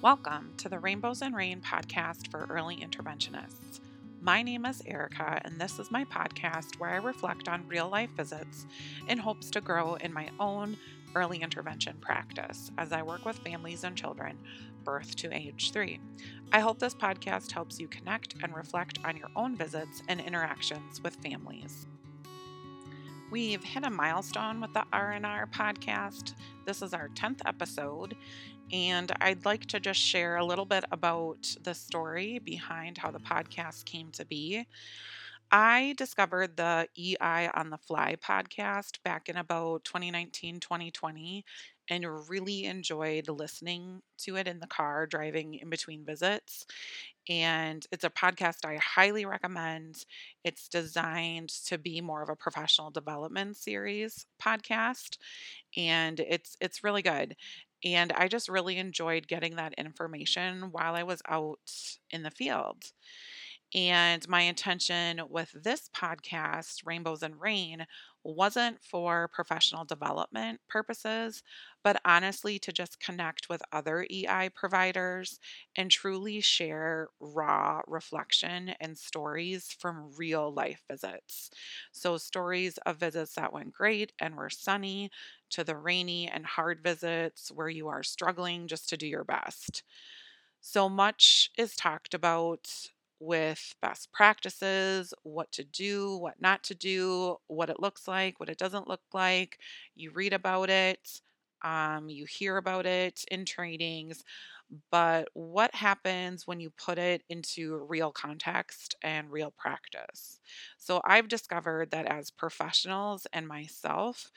Welcome to the Rainbows and Rain podcast for early interventionists. My name is Erica, and this is my podcast where I reflect on real life visits in hopes to grow in my own early intervention practice as I work with families and children birth to age three. I hope this podcast helps you connect and reflect on your own visits and interactions with families. We've hit a milestone with the RNR podcast. This is our 10th episode, and I'd like to just share a little bit about the story behind how the podcast came to be. I discovered the EI on the Fly podcast back in about 2019, 2020, and really enjoyed listening to it in the car driving in between visits. And it's a podcast I highly recommend. It's designed to be more of a professional development series podcast, and it's it's really good. And I just really enjoyed getting that information while I was out in the field. And my intention with this podcast, Rainbows and Rain, wasn't for professional development purposes, but honestly to just connect with other EI providers and truly share raw reflection and stories from real life visits. So, stories of visits that went great and were sunny, to the rainy and hard visits where you are struggling just to do your best. So much is talked about with best practices, what to do, what not to do, what it looks like, what it doesn't look like. You read about it, um, you hear about it in trainings, but what happens when you put it into real context and real practice? So I've discovered that as professionals and myself,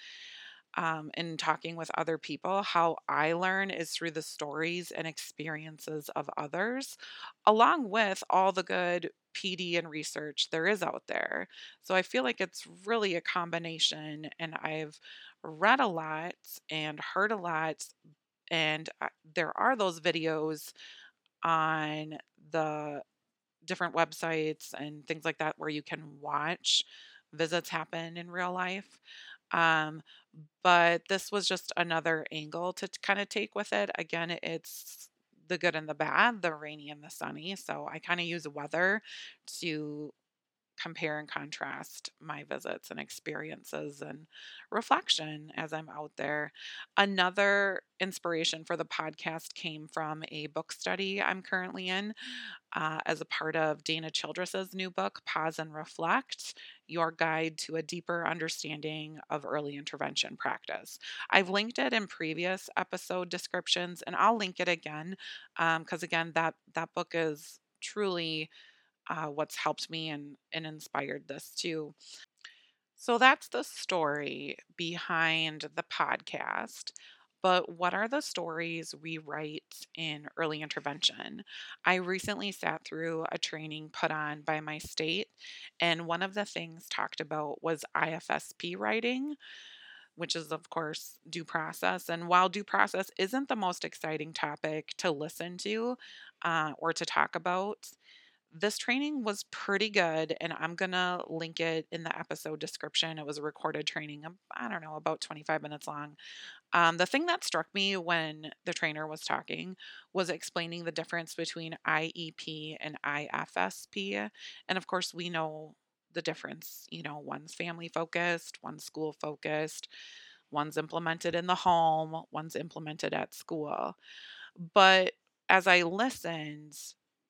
um, talking with other people, how I learn is through the stories and experiences of others, along with all the good PD and research there is out there. So I feel like it's really a combination, and I've read a lot and heard a lot, and I, there are those videos on the different websites and things like that where you can watch visits happen in real life. Um, but this was just another angle to kind of take with it. Again, it's the good and the bad, the rainy and the sunny. So I kind of use weather to compare and contrast my visits and experiences and reflection as I'm out there. Another inspiration for the podcast came from a book study I'm currently in uh, as a part of Dana Childress's new book, Pause and Reflect Your Guide to a Deeper Understanding of Early Intervention Practice. I've linked it in previous episode descriptions and I'll link it again because, um, again, that, that book is truly uh, what's helped me and, and inspired this too. So that's the story behind the podcast. But what are the stories we write in early intervention? I recently sat through a training put on by my state, and one of the things talked about was IFSP writing, which is, of course, due process. And while due process isn't the most exciting topic to listen to uh, or to talk about, this training was pretty good and i'm gonna link it in the episode description. It was a recorded training i don't know about 25 minutes long. Um, the thing that struck me when the trainer was talking was explaining the difference between iep and ifsp and of course we know the difference you know one's family focused one's school focused one's implemented in the home one's implemented at school. But as i listened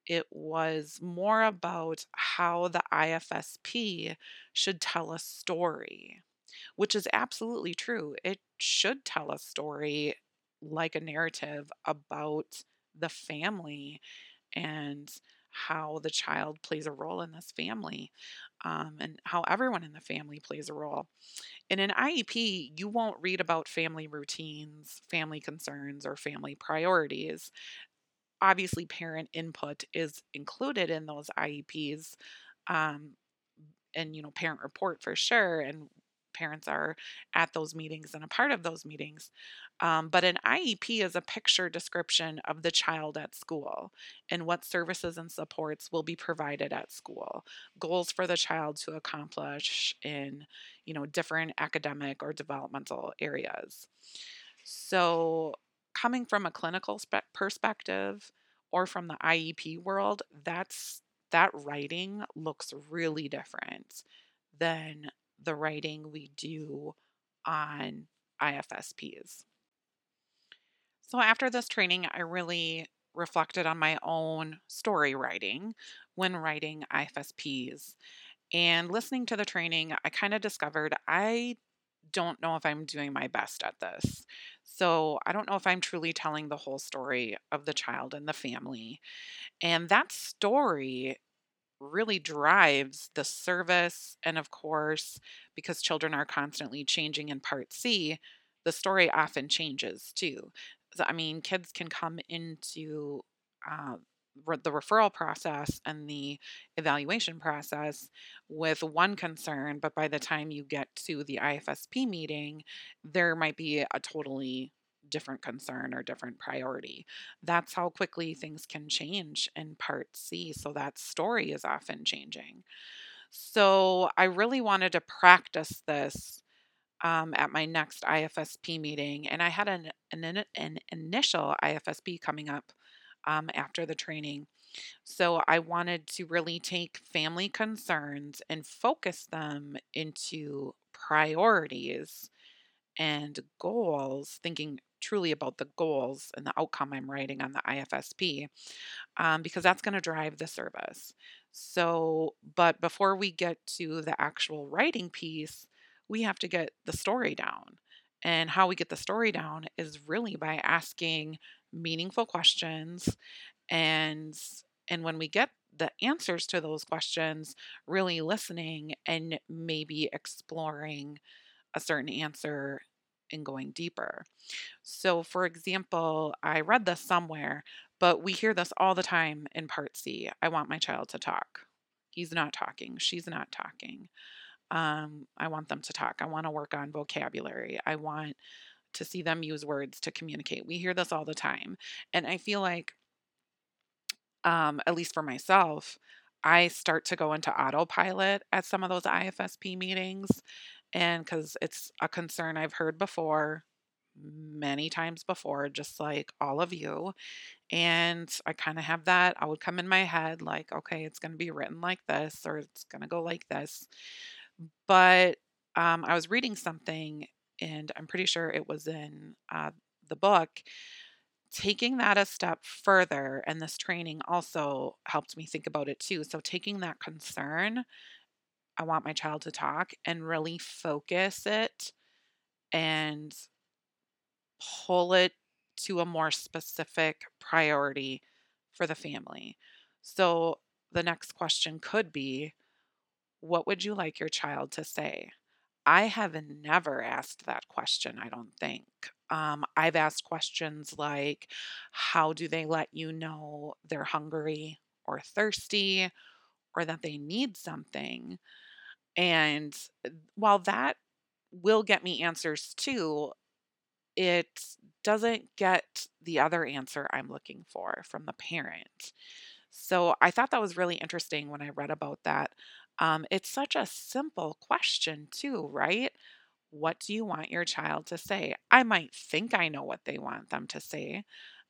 it was more about how the IFSP should tell a story, which is absolutely true. It should tell a story like a narrative about the family and how the child plays a role in this family um, and how everyone in the family plays a role. In an IEP, you won't read about family routines, family concerns, or family priorities obviously parent input is included in those IEPs um, and you know parent report for sure and parents are at those meetings and a part of those meetings um, but an iep is a picture description of the child at school and what services and supports will be provided at school goals for the child to accomplish in you know different academic or developmental areas. So coming from a clinical spe- perspective or from the IEP world, that's that writing looks really different than the writing we do on IFSPs. So after this training, I really reflected on my own story writing when writing IFSPs. And listening to the training, I kind of discovered I don't know if I'm doing my best at this. So I don't know if I'm truly telling the whole story of the child and the family. And that story really drives the service. And of course, because children are constantly changing in Part C, the story often changes too. I mean, kids can come into uh, the referral process and the evaluation process with one concern, but by the time you get to the IFSP meeting, there might be a totally different concern or different priority. That's how quickly things can change in Part C. So that story is often changing. So I really wanted to practice this um, at my next IFSP meeting, and I had an an, an initial IFSP coming up um, after the training. So I wanted to really take family concerns and focus them into priorities and goals, thinking truly about the goals and the outcome I'm writing on the IFSP, um, because that's going to drive the service. So, but before we get to the actual writing piece, we have to get the story down. And how we get the story down is really by asking meaningful questions and and when we get the answers to those questions, really listening and maybe exploring a certain answer and going deeper. So, for example, I read this somewhere, but we hear this all the time in Part C I want my child to talk. He's not talking. She's not talking. Um, I want them to talk. I want to work on vocabulary. I want to see them use words to communicate. We hear this all the time. And I feel like, um, at least for myself, I start to go into autopilot at some of those IFSP meetings. And because it's a concern I've heard before, many times before, just like all of you. And I kind of have that. I would come in my head like, okay, it's going to be written like this or it's going to go like this. But um, I was reading something, and I'm pretty sure it was in uh, the book. Taking that a step further, and this training also helped me think about it too. So, taking that concern, I want my child to talk, and really focus it and pull it to a more specific priority for the family. So, the next question could be what would you like your child to say? I have never asked that question, I don't think. Um, I've asked questions like, How do they let you know they're hungry or thirsty or that they need something? And uh, while that will get me answers too, it doesn't get the other answer I'm looking for from the parent. So I thought that was really interesting when I read about that. Um, it's such a simple question, too, right? What do you want your child to say? I might think I know what they want them to say.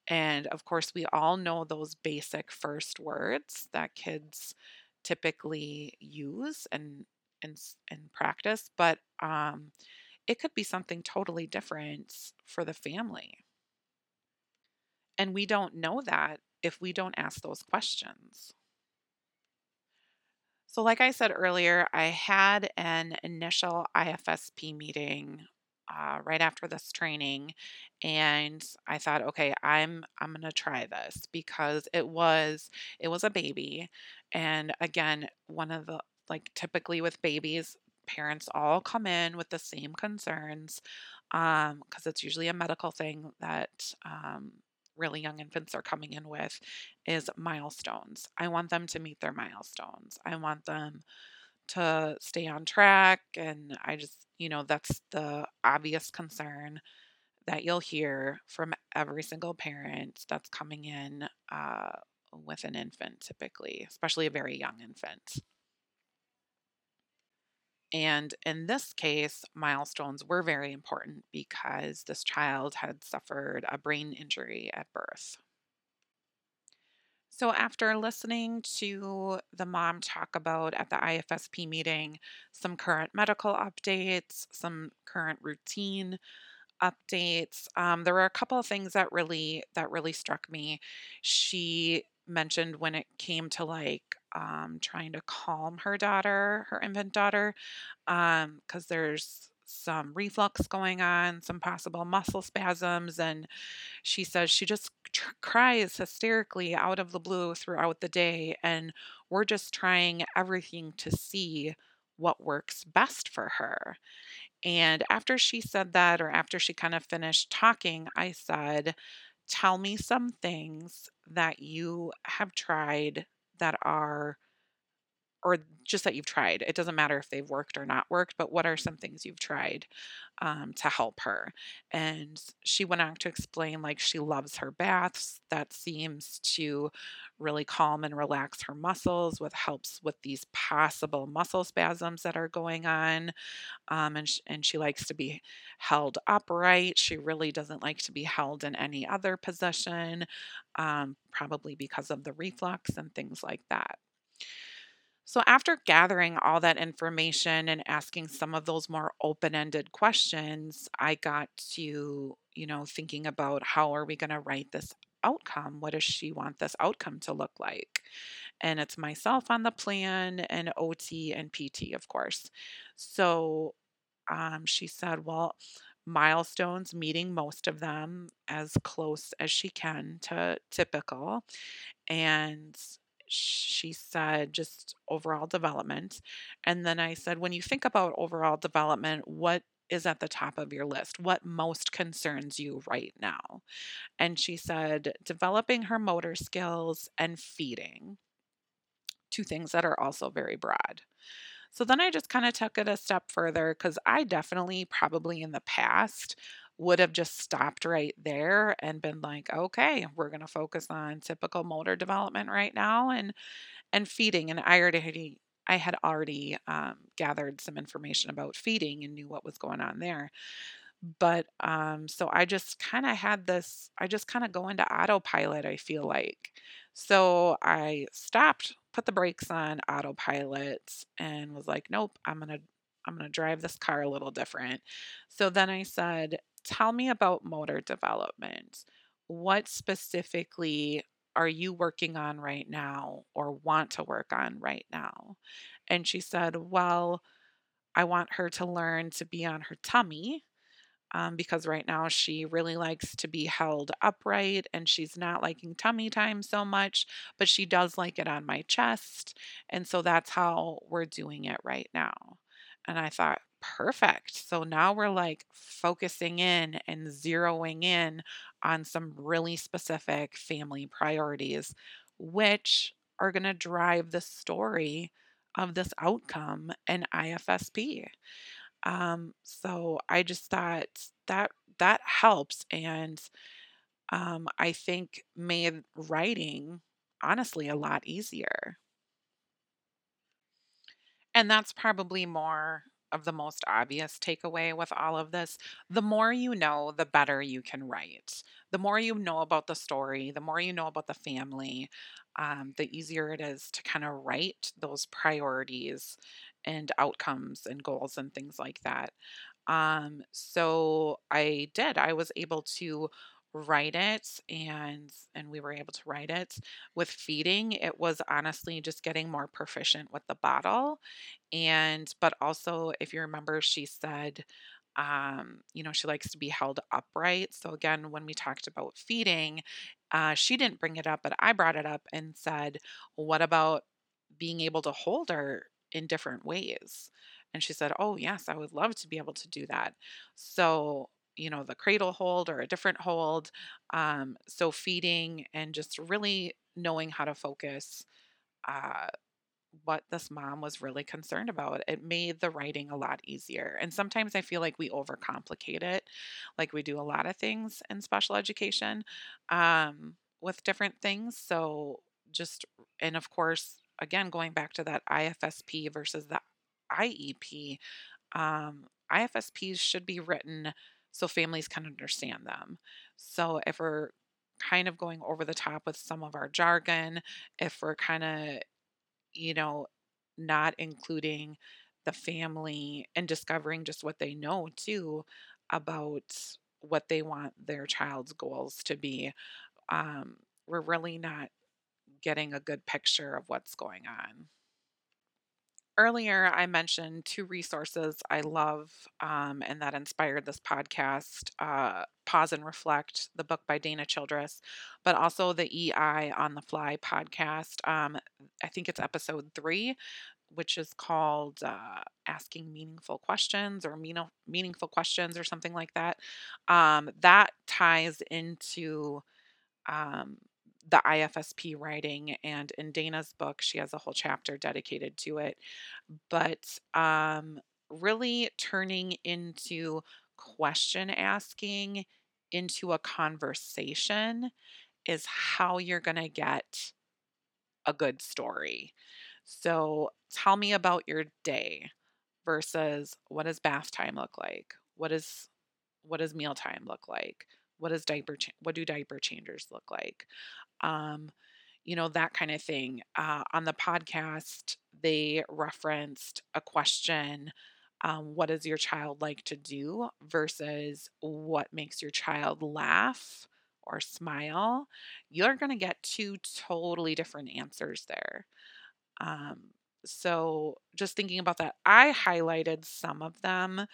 And of course, we all know those basic first words that kids typically use and and, and practice, but um, it could be something totally different for the family. And we don't know that if we don't ask those questions. So, like I said earlier, I had an initial IFSP meeting uh, right after this training, and I thought, okay, I'm I'm gonna try this because it was it was a baby, and again, one of the like typically with babies, parents all come in with the same concerns because um, it's usually a medical thing that um, really young infants are coming in with is milestones. I want them to meet their milestones. I want them to stay on track. And I just, you know, that's the obvious concern that you'll hear from every single parent that's coming in uh, with an infant, typically, especially a very young infant. And in this case, milestones were very important because this child had suffered a brain injury at birth. So, after listening to the mom talk about at the IFSP meeting some current medical updates, some current routine updates, um, there were a couple of things that really that really struck me. She mentioned when it came to like um, trying to calm her daughter, her infant daughter, because there's some reflux going on, some possible muscle spasms, and she says she just tr- cries hysterically out of the blue throughout the day. And we're just trying everything to see what works best for her. And after she said that, or after she kind of finished talking, I said, Tell me some things that you have tried that are or just that you've tried. It doesn't matter if they've worked or not worked, but what are some things you've tried um, to help her? And she went on to explain like she loves her baths. That seems to really calm and relax her muscles, what helps with these possible muscle spasms that are going on. Um, and, sh- and she likes to be held upright. She really doesn't like to be held in any other position, um, probably because of the reflux and things like that. So, after gathering all that information and asking some of those more open ended questions, I got to, you know, thinking about how are we going to write this outcome? What does she want this outcome to look like? And it's myself on the plan and OT and PT, of course. So, um, she said, well, milestones, meeting most of them as close as she can to typical and she said just overall development. And then I said, when you think about overall development, what is at the top of your list? What most concerns you right now? And she said, developing her motor skills and feeding, two things that are also very broad. So then I just kind of took it a step further because I definitely, probably in the past, would have just stopped right there and been like, okay, we're going to focus on typical motor development right now and and feeding. And I already I had already um, gathered some information about feeding and knew what was going on there. But um, so I just kind of had this. I just kind of go into autopilot. I feel like so I stopped, put the brakes on autopilot, and was like, nope, I'm gonna I'm gonna drive this car a little different. So then I said, tell me about motor development. What specifically are you working on right now or want to work on right now? And she said, Well, I want her to learn to be on her tummy um, because right now she really likes to be held upright and she's not liking tummy time so much, but she does like it on my chest. And so that's how we're doing it right now. And I thought, perfect. So now we're like focusing in and zeroing in on some really specific family priorities, which are going to drive the story of this outcome in IFSP. Um, so I just thought that that helps. And um, I think made writing honestly a lot easier. And that's probably more of the most obvious takeaway with all of this. The more you know, the better you can write. The more you know about the story, the more you know about the family, um, the easier it is to kind of write those priorities and outcomes and goals and things like that. Um, so I did. I was able to write it and and we were able to write it. With feeding it was honestly just getting more proficient with the bottle and but also if you remember she said um you know she likes to be held upright. So again when we talked about feeding uh she didn't bring it up but i brought it up and said what about being able to hold her in different ways? And she said oh yes i would love to be able to do that. So you know the cradle hold or a different hold um so feeding and just really knowing how to focus uh what this mom was really concerned about. It made the writing a lot easier. And sometimes I feel like we overcomplicate it, like we do a lot of things in special education um, with different things. So, just, and of course, again, going back to that IFSP versus the IEP, um, IFSPs should be written so families can understand them. So if we're kind of going over the top with some of our jargon, if we're kind of, you know, not including the family and discovering just what they know too about what they want their child's goals to be, um, we're really not getting a good picture of what's going on. Earlier, I mentioned two resources I love um, and that inspired this podcast uh, Pause and Reflect, the book by Dana Childress, but also the EI on the Fly podcast. Um, I think it's episode three, which is called uh, Asking Meaningful Questions or mean- Meaningful Questions or something like that. Um, that ties into. The IFSP writing and in Dana's book she has a whole chapter dedicated to it but um really turning into question asking into a conversation is how you're going to get a good story. So tell me about your day versus what does bath time look like? What is what does mealtime look like? What does diaper cha- what do diaper changers look like? um, you know, that kind of thing. Uh, on the podcast, they referenced a question um, What does your child like to do versus what makes your child laugh or smile? You're going to get two totally different answers there. Um, so, just thinking about that, I highlighted some of them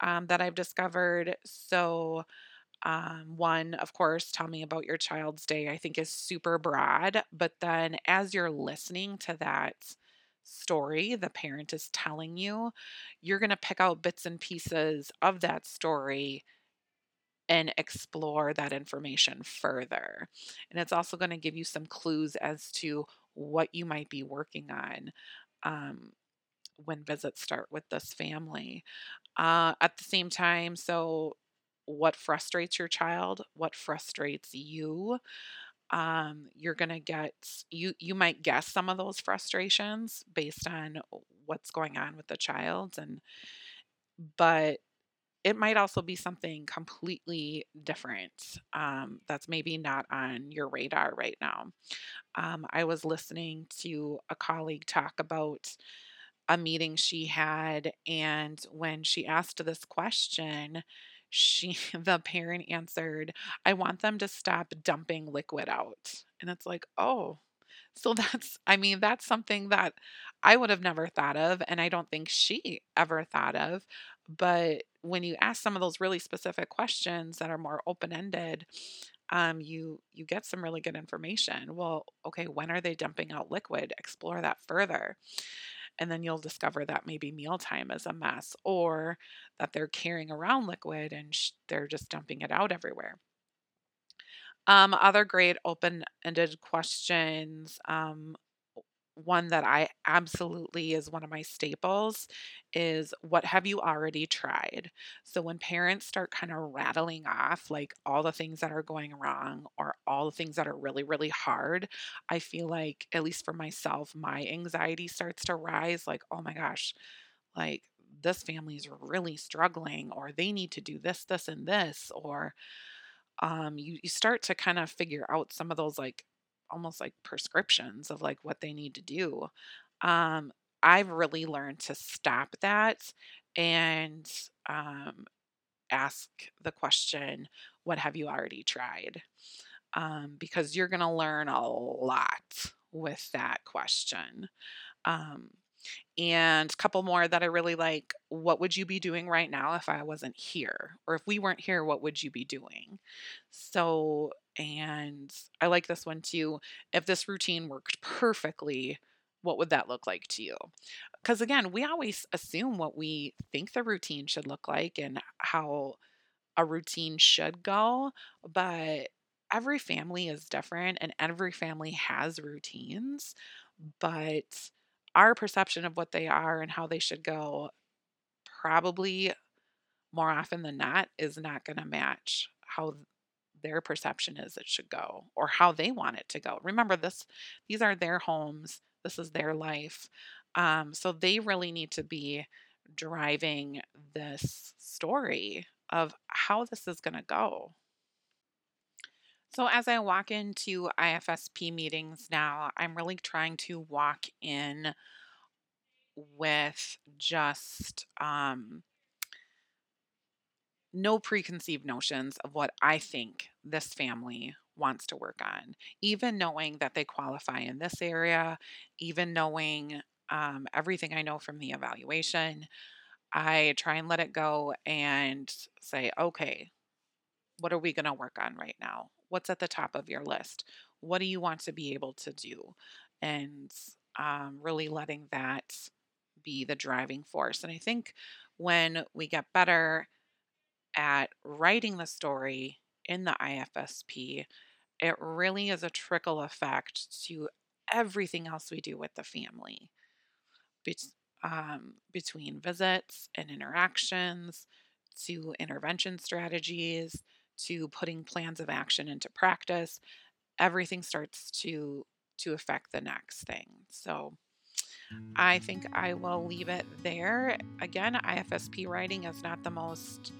um, that I've discovered. So, um, one, of course, tell me about your child's day, I think is super broad. But then as you're listening to that story the parent is telling you, you're going to pick out bits and pieces of that story and explore that information further. And it's also going to give you some clues as to what you might be working on um, when visits start with this family. Uh, at the same time, so what frustrates your child, what frustrates you. Um, you're going to get you you might guess some of those frustrations based on what's going on with the child and but it might also be something completely different um, that's maybe not on your radar right now. Um, I was listening to a colleague talk about a meeting she had, and when she asked this question, she the parent answered, "I want them to stop dumping liquid out." And it's like, "Oh." So that's I mean, that's something that I would have never thought of and I don't think she ever thought of. But when you ask some of those really specific questions that are more open-ended, um, you you get some really good information. Well, okay, when are they dumping out liquid? Explore that further and then you'll discover that maybe mealtime is a mess or that they're carrying around liquid and sh- they're just dumping it out everywhere. Um, other great open ended questions um, one that I absolutely is one of my staples is what have you already tried? So when parents start kind of rattling off like all the things that are going wrong or all the things that are really, really hard, I feel like, at least for myself, my anxiety starts to rise like, oh my gosh, like this family is really struggling or they need to do this, this, and this, or um, you, you start to kind of figure out some of those like almost like prescriptions of like what they need to do. Um, I've really learned to stop that and um, ask the question, What have you already tried? Um, because you're going to learn a lot with that question. Um, and a couple more that I really like. What would you be doing right now if I wasn't here? Or if we weren't here, what would you be doing? So, and I like this one too. If this routine worked perfectly, what would that look like to you? Because again, we always assume what we think the routine should look like and how a routine should go, but every family is different and every family has routines. But our perception of what they are and how they should go probably more often than not is not going to match how their perception is it should go or how they want it to go. Remember this these are their homes. This is their life. Um, so they really need to be driving this story of how this is going to go. So, as I walk into IFSP meetings now, I'm really trying to walk in with just um, no preconceived notions of what I think this family wants to work on, even knowing that they qualify in this area, even knowing um, everything I know from the evaluation. I try and let it go and say, okay, what are we going to work on right now? What's at the top of your list? What do you want to be able to do? And um, really letting that be the driving force. And I think when we get better at writing the story in the IFSP, it really is a trickle effect to everything else we do with the family. Be- um, between visits and interactions, to intervention strategies, to putting plans of action into practice, everything starts to to affect the next thing. So I think I will leave it there. Again, IFSP writing is not the most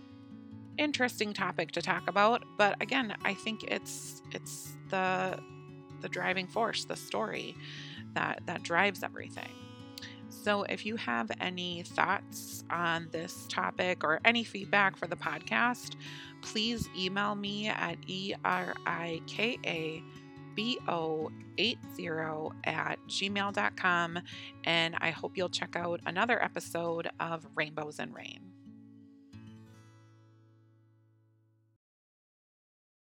interesting topic to talk about, but again, I think it's it's the the driving force, the story that that drives everything. So, if you have any thoughts on this topic or any feedback for the podcast, please email me at erikabo80 at gmail.com. And I hope you'll check out another episode of Rainbows and Rain.